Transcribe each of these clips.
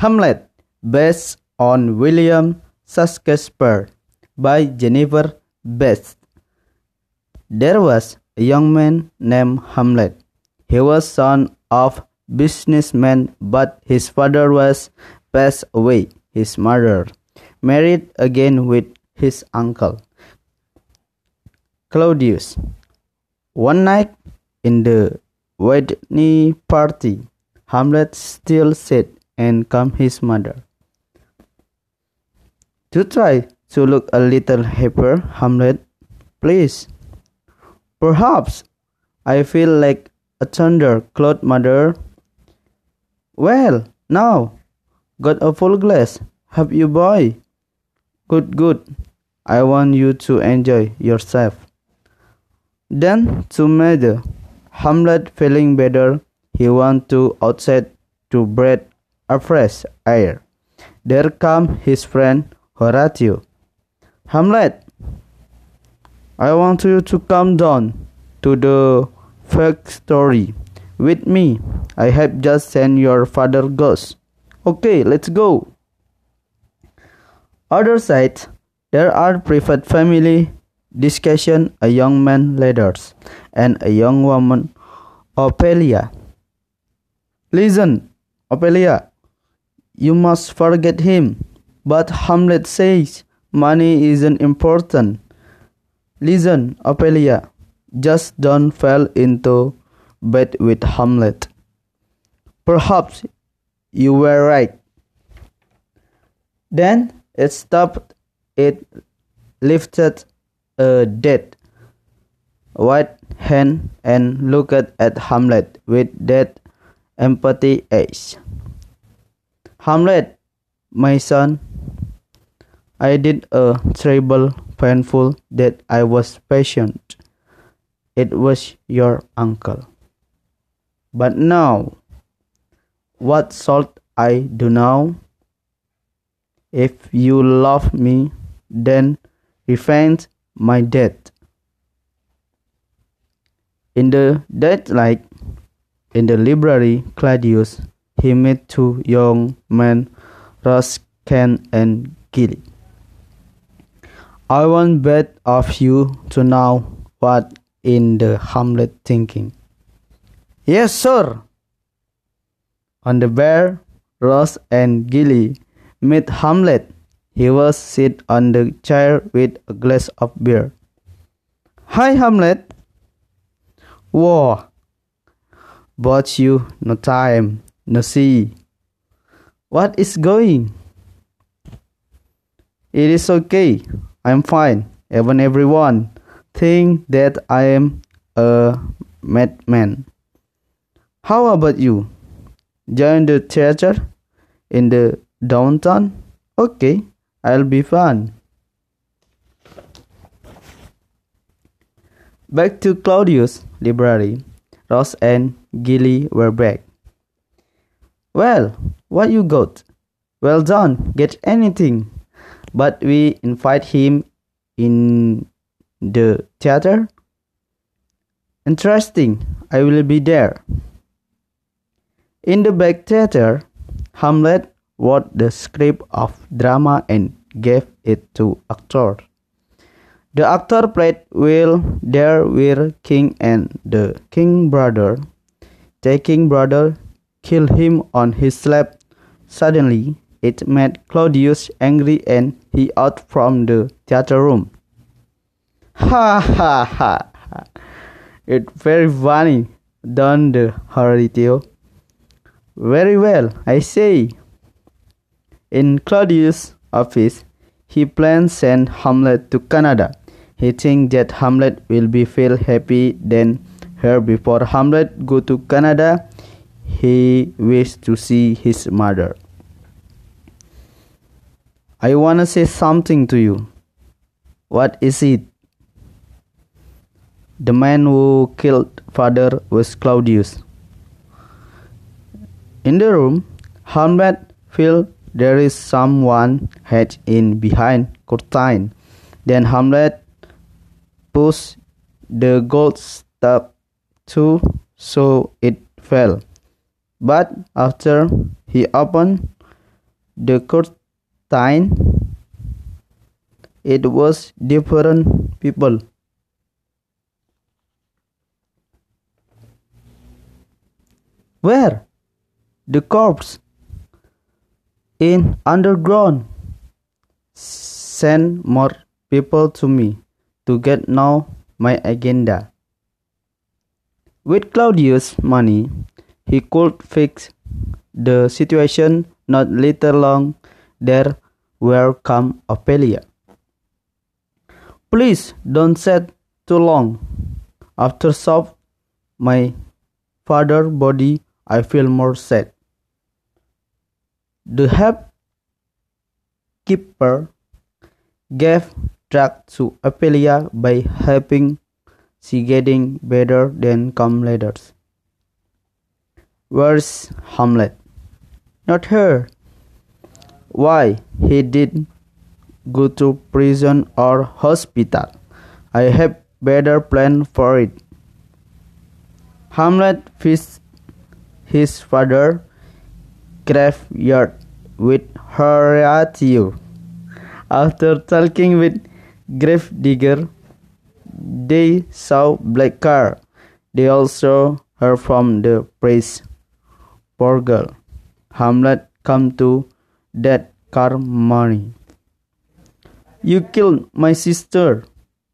Hamlet, based on William Shakespeare by Jennifer Best. There was a young man named Hamlet. He was son of businessman, but his father was passed away. His mother married again with his uncle Claudius. One night in the wedding party, Hamlet still said and calmed his mother. To try to look a little happier, Hamlet, please. Perhaps I feel like a thunder cloud mother. Well, now, got a full glass. Have you, boy? Good, good. I want you to enjoy yourself. Then, to Mother, Hamlet feeling better, he went to outside to breathe a fresh air. There come his friend Horatio. Hamlet, I want you to come down to the factory with me. I have just sent your father ghost. Okay, let's go. Other side, there are private family discussion, a young man leaders, and a young woman, Ophelia. Listen, Ophelia, you must forget him. But Hamlet says money isn't important. Listen, Ophelia, just don't fall into bed with Hamlet. Perhaps you were right. Then it stopped, it lifted a dead white hand and looked at Hamlet with that empathy eyes. Hamlet, my son, I did a terrible painful that I was patient. It was your uncle. But now, what shall I do now? If you love me, then revenge my death. In the daylight, in the library, Claudius, he met two young men, Ruscan and Gilly. I want both of you to know what in the Hamlet thinking. Yes, sir. On the bear, Ross and Gilly met Hamlet. He was sit on the chair with a glass of beer. Hi, Hamlet. Whoa. But you no time, no see. What is going? It is okay. I'm fine. Even everyone think that I am a madman. How about you? Join the theater in the downtown? Okay, I'll be fun. Back to Claudius' library. Ross and Gilly were back. Well, what you got? Well done, get anything. But we invite him in the theater. Interesting, I will be there. In the back theater, Hamlet wrote the script of drama and gave it to actor. The actor played Will. There were king and the king brother. The king brother killed him on his lap. Suddenly, it made Claudius angry and he out from the theater room. Ha ha ha! It's very funny, don't the Horatio? Very well, I say. In Claudius' office, he plans send Hamlet to Canada. He thinks that Hamlet will be feel happy then here before Hamlet go to Canada. He wishes to see his mother. I wanna say something to you. What is it? The man who killed father was Claudius. In the room, Hamlet feels there is someone hid in behind curtain. Then Hamlet pushed the gold step too, so it fell. But after he opened the curtain, it was different people. Where? The corpse. In underground. Send more people to me to get know my agenda. With Claudius' money, he could fix the situation not little long there will come Ophelia. Please don't sit too long. After solve my father body, I feel more sad. The help keeper gave drug to Ophelia by helping she getting better than come letters. Where's Hamlet? Not here. Why he did go to prison or hospital? I have better plan for it. Hamlet visits his father graveyard with Horatio. After talking with Gravedigger, they saw black car. They also heard from the priest. Poor girl. Hamlet come to that car. You killed my sister.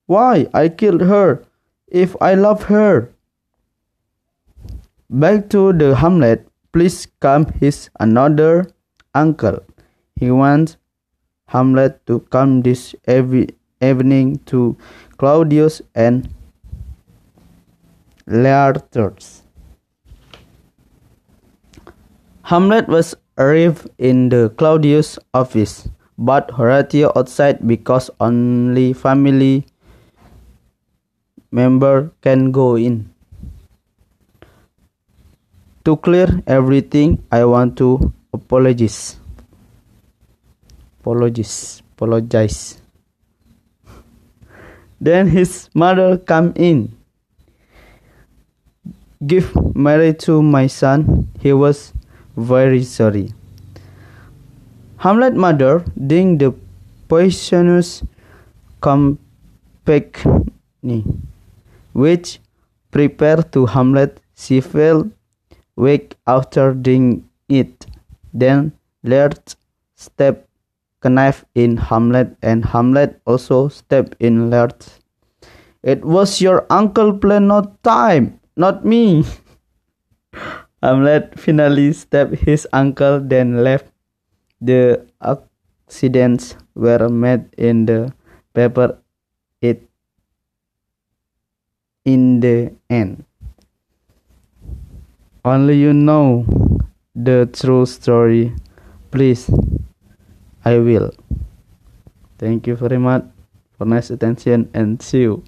Why I killed her if I love her? Back to the Hamlet, please come his another uncle. He wants Hamlet to come this every evening to Claudius and Laertes. Hamlet was arrived in the Claudius office, but Horatio outside because only family member can go in. To clear everything, I want to apologize. Apologize. Apologize. Then his mother come in. Give Mary to my son. He was very sorry. Hamlet mother ding the poisonous company, which prepared to Hamlet she fell weak after ding it. Then let step knife in Hamlet, and Hamlet also stepped in Lear. It was your uncle plan, not time, not me. Hamlet finally stabbed his uncle, then left. The accidents were made in the paper. It in the end. Only you know the true story. Please I will. Thank you very much for nice attention and see you.